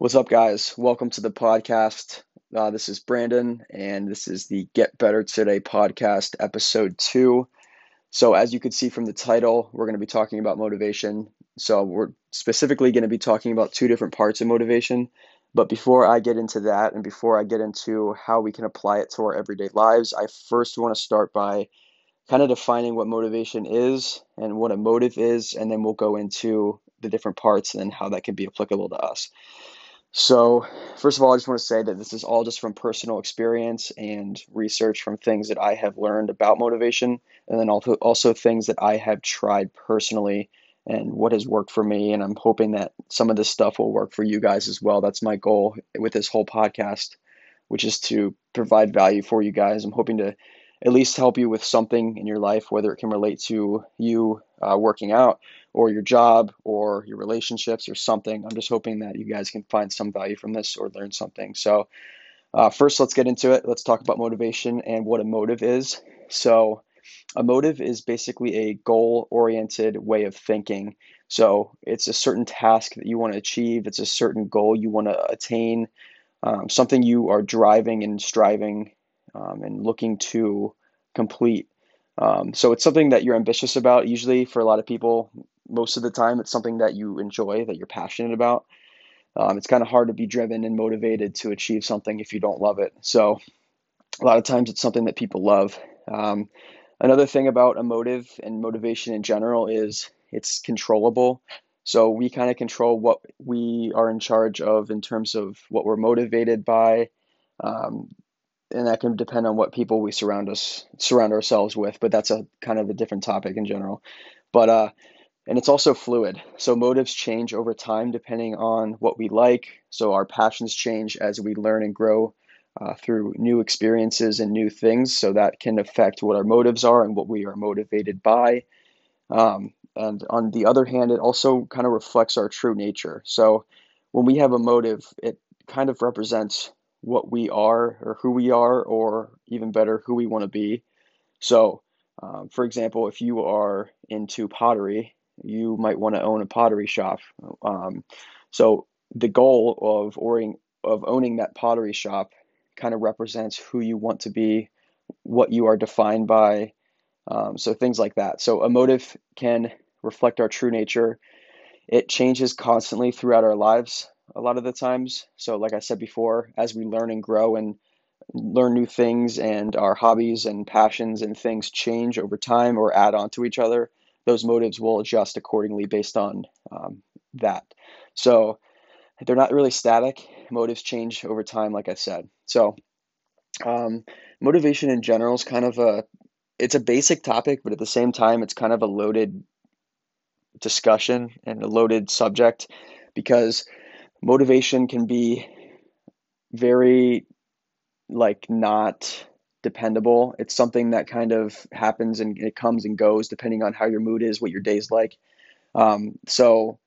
What's up, guys? Welcome to the podcast. Uh, this is Brandon, and this is the Get Better Today podcast, episode two. So, as you can see from the title, we're going to be talking about motivation. So, we're specifically going to be talking about two different parts of motivation. But before I get into that, and before I get into how we can apply it to our everyday lives, I first want to start by kind of defining what motivation is and what a motive is, and then we'll go into the different parts and how that can be applicable to us. So, first of all, I just want to say that this is all just from personal experience and research from things that I have learned about motivation, and then also also things that I have tried personally and what has worked for me. And I'm hoping that some of this stuff will work for you guys as well. That's my goal with this whole podcast, which is to provide value for you guys. I'm hoping to at least help you with something in your life, whether it can relate to you uh, working out or your job or your relationships or something. I'm just hoping that you guys can find some value from this or learn something. So, uh, first, let's get into it. Let's talk about motivation and what a motive is. So, a motive is basically a goal oriented way of thinking. So, it's a certain task that you want to achieve, it's a certain goal you want to attain, um, something you are driving and striving um, and looking to complete. Um, so it's something that you're ambitious about. Usually, for a lot of people, most of the time, it's something that you enjoy, that you're passionate about. Um, it's kind of hard to be driven and motivated to achieve something if you don't love it. So a lot of times, it's something that people love. Um, another thing about a motive and motivation in general is it's controllable. So we kind of control what we are in charge of in terms of what we're motivated by. Um, and that can depend on what people we surround us surround ourselves with but that's a kind of a different topic in general but uh and it's also fluid. So motives change over time depending on what we like. So our passions change as we learn and grow uh, through new experiences and new things. So that can affect what our motives are and what we are motivated by. Um, and on the other hand it also kind of reflects our true nature. So when we have a motive it kind of represents what we are or who we are, or even better, who we want to be. So, um, for example, if you are into pottery, you might want to own a pottery shop. Um, so, the goal of owning, of owning that pottery shop kind of represents who you want to be, what you are defined by. Um, so, things like that. So, a motive can reflect our true nature. It changes constantly throughout our lives a lot of the times. So, like I said before, as we learn and grow and learn new things, and our hobbies and passions and things change over time or add on to each other, those motives will adjust accordingly based on um, that. So, they're not really static. Motives change over time, like I said. So, um, motivation in general is kind of a it's a basic topic, but at the same time, it's kind of a loaded discussion and a loaded subject because motivation can be very like not dependable. It's something that kind of happens and it comes and goes depending on how your mood is, what your day's like. Um, so,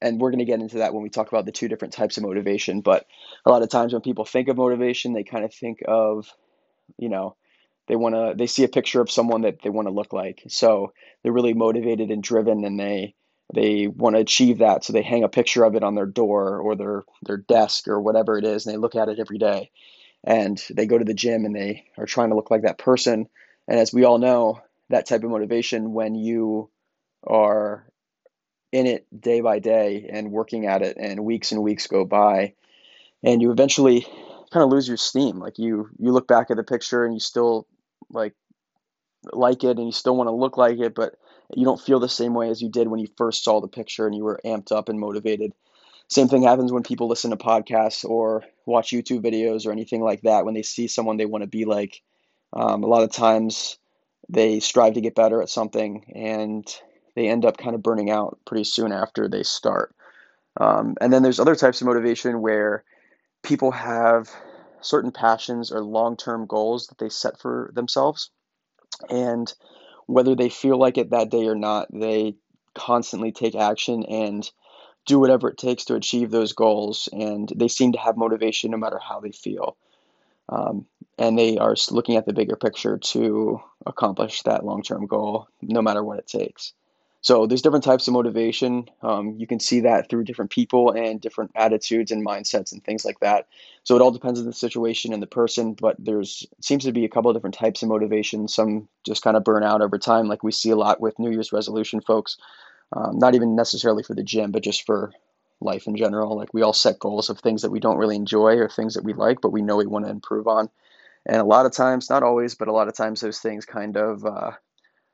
and we're going to get into that when we talk about the two different types of motivation. But a lot of times when people think of motivation, they kind of think of, you know, they want to, they see a picture of someone that they want to look like. So they're really motivated and driven and they, they want to achieve that so they hang a picture of it on their door or their their desk or whatever it is and they look at it every day and they go to the gym and they are trying to look like that person and as we all know that type of motivation when you are in it day by day and working at it and weeks and weeks go by and you eventually kind of lose your steam like you you look back at the picture and you still like like it and you still want to look like it but you don't feel the same way as you did when you first saw the picture and you were amped up and motivated. Same thing happens when people listen to podcasts or watch YouTube videos or anything like that. When they see someone they want to be like, um, a lot of times they strive to get better at something and they end up kind of burning out pretty soon after they start. Um, and then there's other types of motivation where people have certain passions or long term goals that they set for themselves. And whether they feel like it that day or not, they constantly take action and do whatever it takes to achieve those goals. And they seem to have motivation no matter how they feel. Um, and they are looking at the bigger picture to accomplish that long term goal, no matter what it takes. So there's different types of motivation. Um, you can see that through different people and different attitudes and mindsets and things like that. So it all depends on the situation and the person, but there's seems to be a couple of different types of motivation. Some just kind of burn out over time, like we see a lot with New Year's resolution folks. Um, not even necessarily for the gym, but just for life in general. Like we all set goals of things that we don't really enjoy or things that we like, but we know we want to improve on. And a lot of times, not always, but a lot of times, those things kind of uh,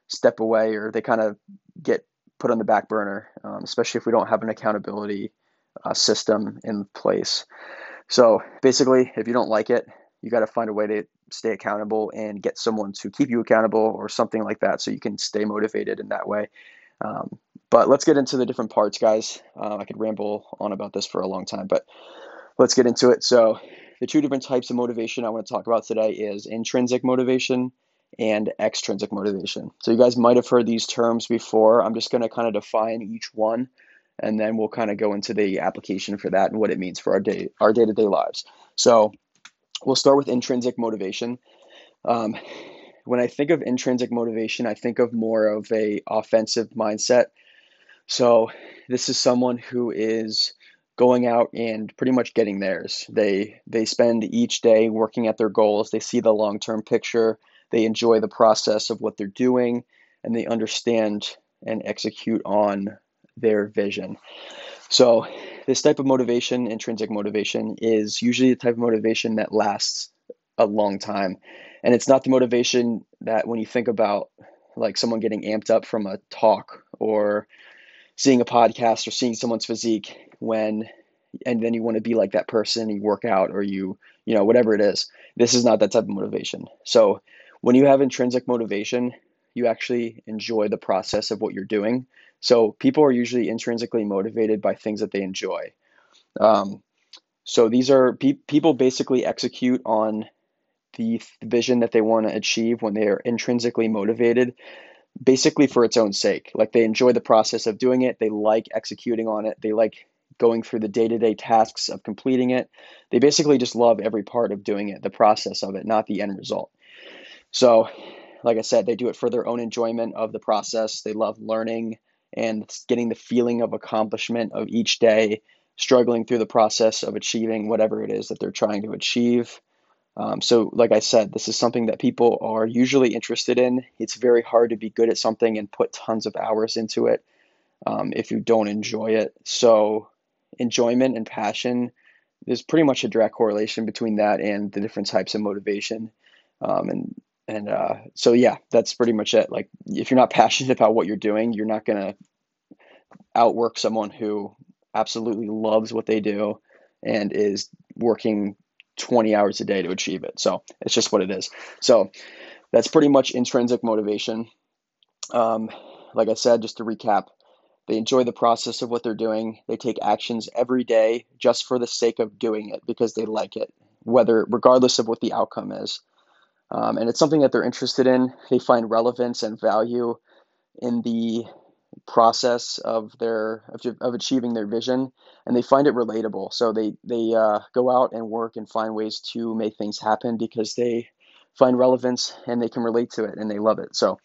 step away or they kind of get put on the back burner, um, especially if we don't have an accountability uh, system in place. So basically, if you don't like it, you got to find a way to stay accountable and get someone to keep you accountable or something like that so you can stay motivated in that way. Um, but let's get into the different parts, guys. Uh, I could ramble on about this for a long time, but let's get into it. So, the two different types of motivation I want to talk about today is intrinsic motivation and extrinsic motivation. So you guys might have heard these terms before. I'm just going to kind of define each one and then we'll kind of go into the application for that and what it means for our day our day-to-day lives. So we'll start with intrinsic motivation. Um, when I think of intrinsic motivation, I think of more of a offensive mindset. So this is someone who is going out and pretty much getting theirs. They they spend each day working at their goals. They see the long-term picture they enjoy the process of what they're doing and they understand and execute on their vision. So, this type of motivation, intrinsic motivation, is usually the type of motivation that lasts a long time. And it's not the motivation that when you think about like someone getting amped up from a talk or seeing a podcast or seeing someone's physique when and then you want to be like that person you work out or you you know whatever it is this is not that type of motivation so when you have intrinsic motivation, you actually enjoy the process of what you're doing. So people are usually intrinsically motivated by things that they enjoy. Um, so these are pe- people basically execute on the vision that they want to achieve when they are intrinsically motivated, basically for its own sake. Like they enjoy the process of doing it, they like executing on it, they like going through the day to day tasks of completing it. They basically just love every part of doing it, the process of it, not the end result. So, like I said, they do it for their own enjoyment of the process. They love learning and getting the feeling of accomplishment of each day, struggling through the process of achieving whatever it is that they're trying to achieve. Um, so, like I said, this is something that people are usually interested in. It's very hard to be good at something and put tons of hours into it um, if you don't enjoy it. So, enjoyment and passion, there's pretty much a direct correlation between that and the different types of motivation. Um, and and uh, so yeah that's pretty much it like if you're not passionate about what you're doing you're not going to outwork someone who absolutely loves what they do and is working 20 hours a day to achieve it. So it's just what it is. So that's pretty much intrinsic motivation. Um, like i said just to recap they enjoy the process of what they're doing. They take actions every day just for the sake of doing it because they like it whether regardless of what the outcome is. Um, and it's something that they're interested in. They find relevance and value in the process of their of, of achieving their vision, and they find it relatable. So they they uh, go out and work and find ways to make things happen because they find relevance and they can relate to it and they love it. So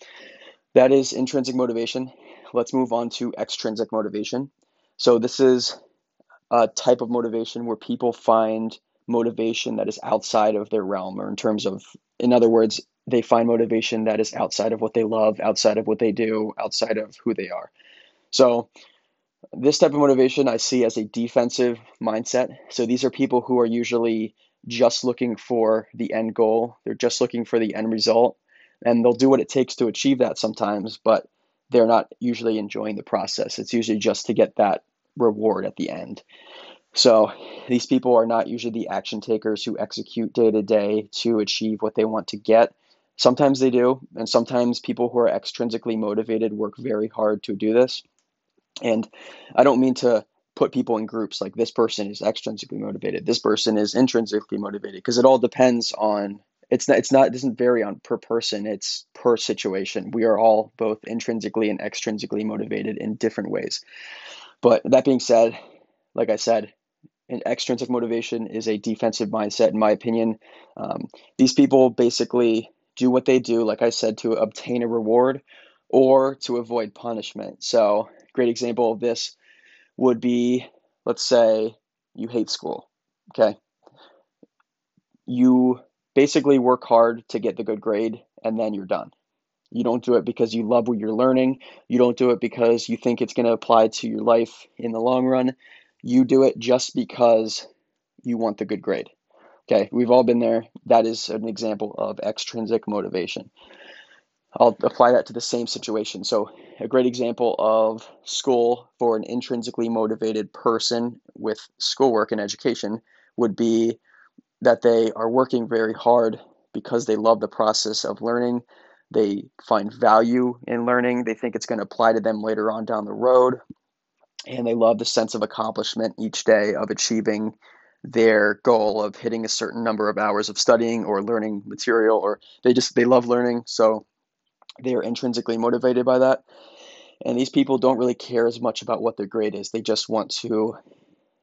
that is intrinsic motivation. Let's move on to extrinsic motivation. So this is a type of motivation where people find motivation that is outside of their realm or in terms of in other words they find motivation that is outside of what they love outside of what they do outside of who they are. So this type of motivation i see as a defensive mindset. So these are people who are usually just looking for the end goal. They're just looking for the end result and they'll do what it takes to achieve that sometimes but they're not usually enjoying the process. It's usually just to get that reward at the end. So these people are not usually the action takers who execute day to day to achieve what they want to get. Sometimes they do, and sometimes people who are extrinsically motivated work very hard to do this. And I don't mean to put people in groups like this person is extrinsically motivated, this person is intrinsically motivated, because it all depends on it's not it's not it doesn't vary on per person, it's per situation. We are all both intrinsically and extrinsically motivated in different ways. But that being said, like I said, an extrinsic motivation is a defensive mindset, in my opinion. Um, these people basically do what they do, like I said, to obtain a reward or to avoid punishment. So, great example of this would be let's say you hate school. Okay. You basically work hard to get the good grade and then you're done. You don't do it because you love what you're learning. You don't do it because you think it's going to apply to your life in the long run. You do it just because you want the good grade. Okay, we've all been there. That is an example of extrinsic motivation. I'll apply that to the same situation. So, a great example of school for an intrinsically motivated person with schoolwork and education would be that they are working very hard because they love the process of learning. They find value in learning. They think it's going to apply to them later on down the road. And they love the sense of accomplishment each day of achieving their goal of hitting a certain number of hours of studying or learning material or they just they love learning so they're intrinsically motivated by that. And these people don't really care as much about what their grade is. They just want to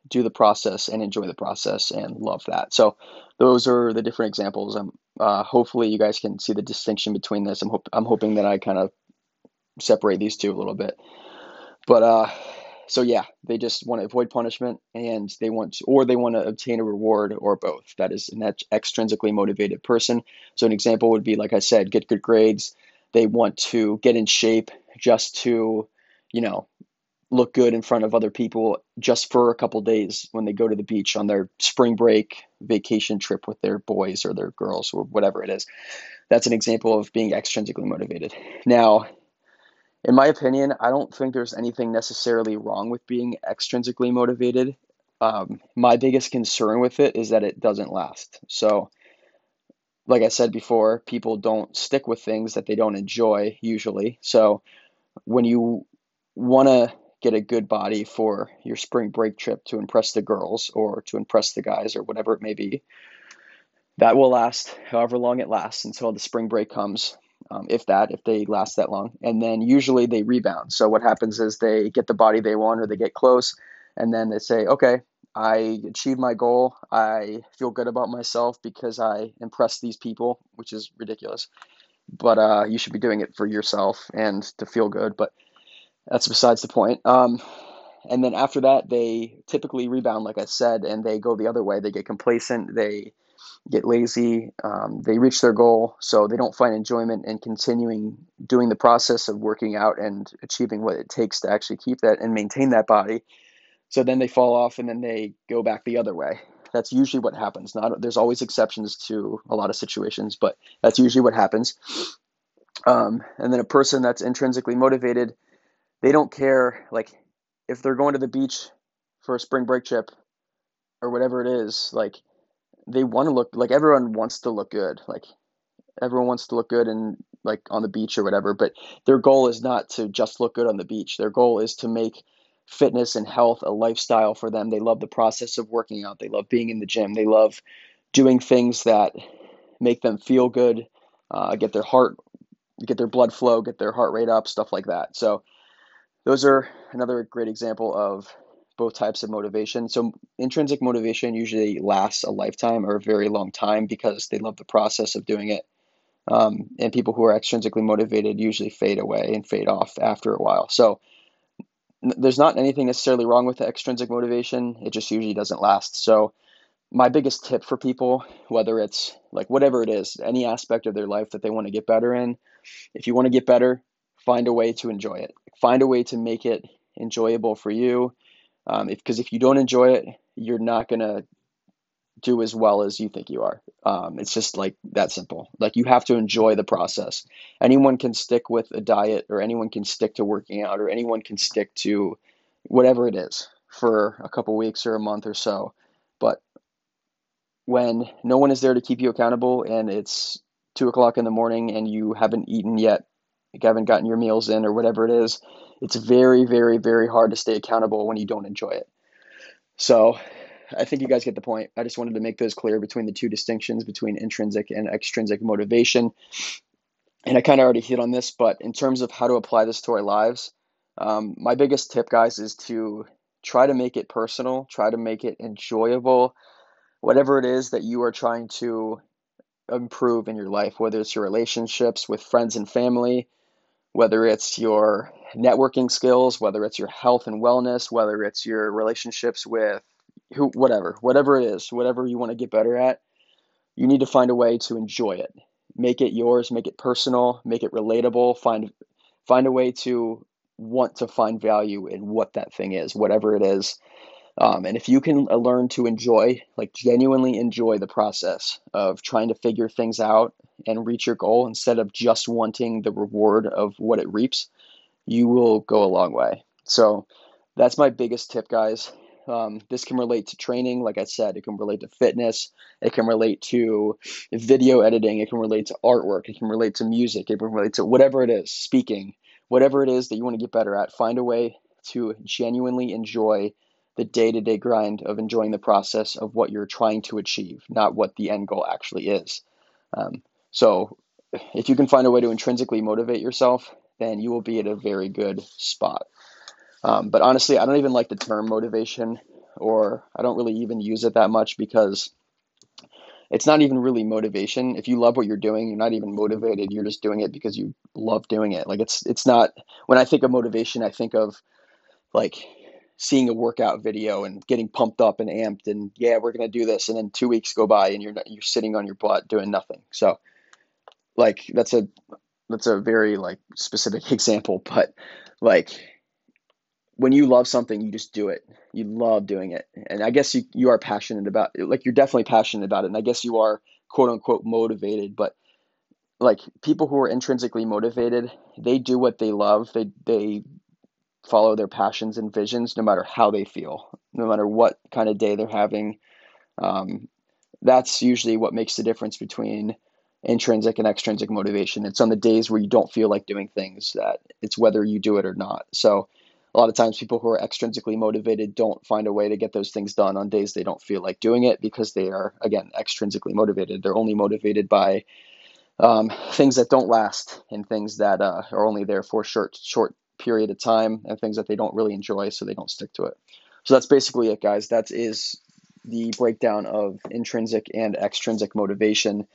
do the process and enjoy the process and love that. So those are the different examples. I'm uh, hopefully you guys can see the distinction between this. I'm, hope, I'm hoping that i kind of separate these two a little bit. But uh so yeah, they just want to avoid punishment and they want to, or they want to obtain a reward or both. That is an extrinsically motivated person. So an example would be, like I said, get good grades. They want to get in shape just to, you know, look good in front of other people just for a couple days when they go to the beach on their spring break vacation trip with their boys or their girls or whatever it is. That's an example of being extrinsically motivated. Now, in my opinion, I don't think there's anything necessarily wrong with being extrinsically motivated. Um, my biggest concern with it is that it doesn't last. So, like I said before, people don't stick with things that they don't enjoy usually. So, when you want to get a good body for your spring break trip to impress the girls or to impress the guys or whatever it may be, that will last however long it lasts until the spring break comes um, if that, if they last that long. And then usually they rebound. So what happens is they get the body they want or they get close, and then they say, okay, I achieved my goal. I feel good about myself because I impressed these people, which is ridiculous. But uh, you should be doing it for yourself and to feel good. But that's besides the point. Um, and then after that, they typically rebound, like I said, and they go the other way. They get complacent. They get lazy. Um, they reach their goal, so they don't find enjoyment in continuing doing the process of working out and achieving what it takes to actually keep that and maintain that body. So then they fall off and then they go back the other way. That's usually what happens. Not there's always exceptions to a lot of situations, but that's usually what happens. Um, and then a person that's intrinsically motivated, they don't care like if they're going to the beach for a spring break trip or whatever it is, like they want to look like everyone wants to look good. Like everyone wants to look good and like on the beach or whatever, but their goal is not to just look good on the beach. Their goal is to make fitness and health a lifestyle for them. They love the process of working out. They love being in the gym. They love doing things that make them feel good, uh, get their heart, get their blood flow, get their heart rate up, stuff like that. So those are another great example of both types of motivation. So intrinsic motivation usually lasts a lifetime or a very long time because they love the process of doing it. Um, and people who are extrinsically motivated usually fade away and fade off after a while. So there's not anything necessarily wrong with extrinsic motivation. It just usually doesn't last. So my biggest tip for people, whether it's like whatever it is, any aspect of their life that they want to get better in, if you want to get better, find a way to enjoy it. Find a way to make it enjoyable for you um, because if, if you don't enjoy it, you're not gonna do as well as you think you are. Um, it's just like that simple. Like you have to enjoy the process. Anyone can stick with a diet, or anyone can stick to working out, or anyone can stick to whatever it is for a couple weeks or a month or so. But when no one is there to keep you accountable, and it's two o'clock in the morning, and you haven't eaten yet, you haven't gotten your meals in, or whatever it is, it's very, very, very hard to stay accountable when you don't enjoy it. So I think you guys get the point. I just wanted to make those clear between the two distinctions between intrinsic and extrinsic motivation. And I kind of already hit on this, but in terms of how to apply this to our lives, um, my biggest tip, guys, is to try to make it personal, try to make it enjoyable, whatever it is that you are trying to improve in your life, whether it's your relationships with friends and family, whether it's your networking skills, whether it's your health and wellness, whether it's your relationships with who, whatever, whatever it is, whatever you want to get better at, you need to find a way to enjoy it. Make it yours, make it personal, make it relatable, find find a way to want to find value in what that thing is, whatever it is. Um, and if you can uh, learn to enjoy, like genuinely enjoy the process of trying to figure things out and reach your goal instead of just wanting the reward of what it reaps, you will go a long way. So that's my biggest tip, guys. Um, this can relate to training, like I said, it can relate to fitness, it can relate to video editing, it can relate to artwork, it can relate to music, it can relate to whatever it is, speaking, whatever it is that you want to get better at. Find a way to genuinely enjoy the day to day grind of enjoying the process of what you're trying to achieve, not what the end goal actually is. Um, so, if you can find a way to intrinsically motivate yourself, then you will be at a very good spot. Um, but honestly, I don't even like the term motivation, or I don't really even use it that much because it's not even really motivation. If you love what you're doing, you're not even motivated. You're just doing it because you love doing it. Like it's it's not. When I think of motivation, I think of like seeing a workout video and getting pumped up and amped and yeah we're to do this and then two weeks go by and you're you're sitting on your butt doing nothing so like that's a that's a very like specific example but like when you love something, you just do it. You love doing it. And I guess you, you are passionate about it. Like you're definitely passionate about it. And I guess you are quote unquote motivated, but like people who are intrinsically motivated, they do what they love. They they follow their passions and visions no matter how they feel, no matter what kind of day they're having. Um, that's usually what makes the difference between intrinsic and extrinsic motivation. It's on the days where you don't feel like doing things that it's whether you do it or not. So a lot of times people who are extrinsically motivated don't find a way to get those things done on days they don't feel like doing it because they are again extrinsically motivated they're only motivated by um, things that don't last and things that uh, are only there for short short period of time and things that they don't really enjoy so they don't stick to it so that's basically it guys that is the breakdown of intrinsic and extrinsic motivation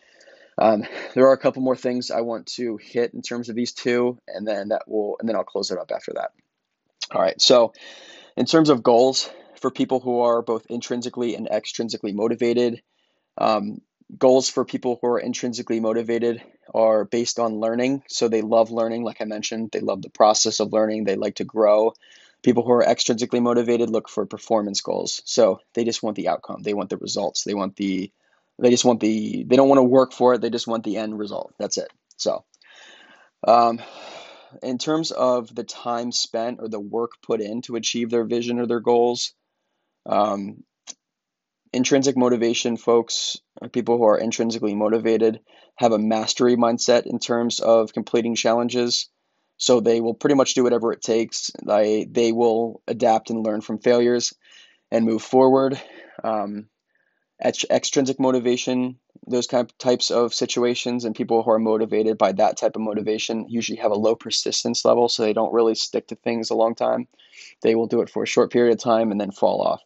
um, there are a couple more things I want to hit in terms of these two, and then that will, and then I'll close it up after that. All right. So, in terms of goals for people who are both intrinsically and extrinsically motivated, um, goals for people who are intrinsically motivated are based on learning. So, they love learning, like I mentioned, they love the process of learning, they like to grow. People who are extrinsically motivated look for performance goals. So, they just want the outcome, they want the results, they want the they just want the they don't want to work for it they just want the end result that's it so um, in terms of the time spent or the work put in to achieve their vision or their goals, um, intrinsic motivation folks, people who are intrinsically motivated, have a mastery mindset in terms of completing challenges. So they will pretty much do whatever it takes. They they will adapt and learn from failures and move forward. Um, extrinsic motivation those kind of types of situations and people who are motivated by that type of motivation usually have a low persistence level so they don't really stick to things a long time. They will do it for a short period of time and then fall off.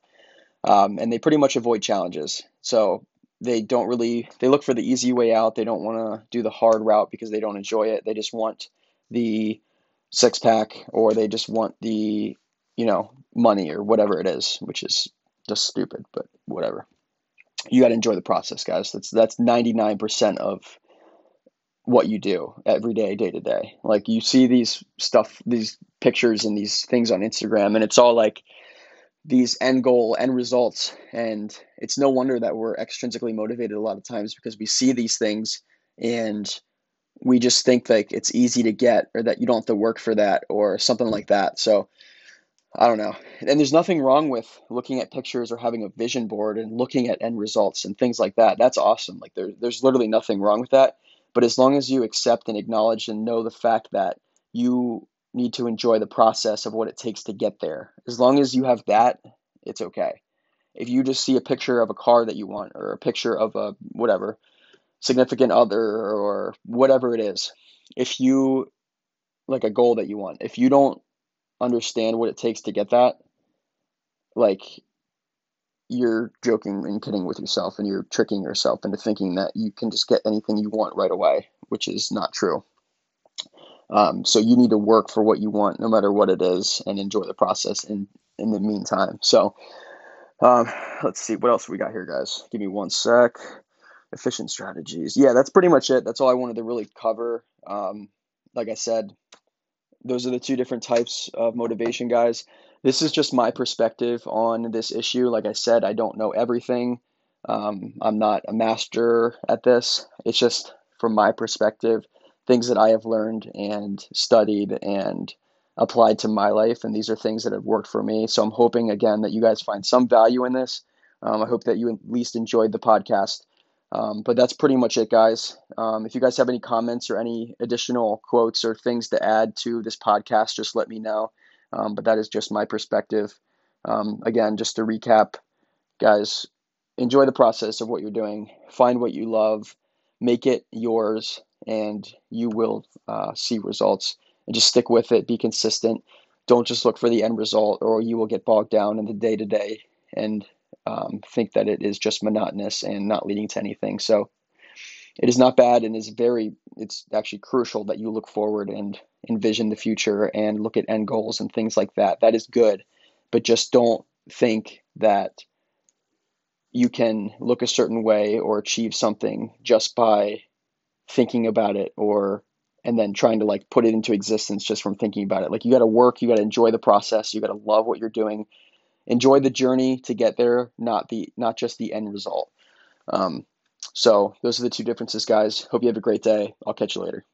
Um, and they pretty much avoid challenges. So they don't really they look for the easy way out. They don't want to do the hard route because they don't enjoy it. They just want the six pack or they just want the you know money or whatever it is which is just stupid but whatever you got to enjoy the process, guys. That's that's 99% of what you do every day, day to day. Like you see these stuff, these pictures and these things on Instagram, and it's all like these end goal, end results. And it's no wonder that we're extrinsically motivated a lot of times because we see these things and we just think like it's easy to get or that you don't have to work for that or something like that. So I don't know. And there's nothing wrong with looking at pictures or having a vision board and looking at end results and things like that. That's awesome. Like there, there's literally nothing wrong with that. But as long as you accept and acknowledge and know the fact that you need to enjoy the process of what it takes to get there, as long as you have that, it's okay. If you just see a picture of a car that you want or a picture of a whatever significant other or whatever it is, if you like a goal that you want, if you don't understand what it takes to get that, like you're joking and kidding with yourself and you're tricking yourself into thinking that you can just get anything you want right away, which is not true. Um, so you need to work for what you want, no matter what it is, and enjoy the process in in the meantime. So um, let's see what else we got here, guys. Give me one sec. Efficient strategies. Yeah, that's pretty much it. That's all I wanted to really cover. Um, like I said, those are the two different types of motivation, guys. This is just my perspective on this issue. Like I said, I don't know everything. Um, I'm not a master at this. It's just from my perspective, things that I have learned and studied and applied to my life. And these are things that have worked for me. So I'm hoping, again, that you guys find some value in this. Um, I hope that you at least enjoyed the podcast. Um, but that's pretty much it, guys. Um, if you guys have any comments or any additional quotes or things to add to this podcast, just let me know. Um, but that is just my perspective. Um, again, just to recap, guys, enjoy the process of what you're doing. Find what you love, make it yours, and you will uh, see results. And just stick with it. Be consistent. Don't just look for the end result, or you will get bogged down in the day to day and um, think that it is just monotonous and not leading to anything. So it is not bad and is very, it's actually crucial that you look forward and envision the future and look at end goals and things like that. That is good. But just don't think that you can look a certain way or achieve something just by thinking about it or and then trying to like put it into existence just from thinking about it. Like you got to work, you got to enjoy the process, you got to love what you're doing, enjoy the journey to get there, not the not just the end result. Um, so those are the two differences, guys. Hope you have a great day. I'll catch you later.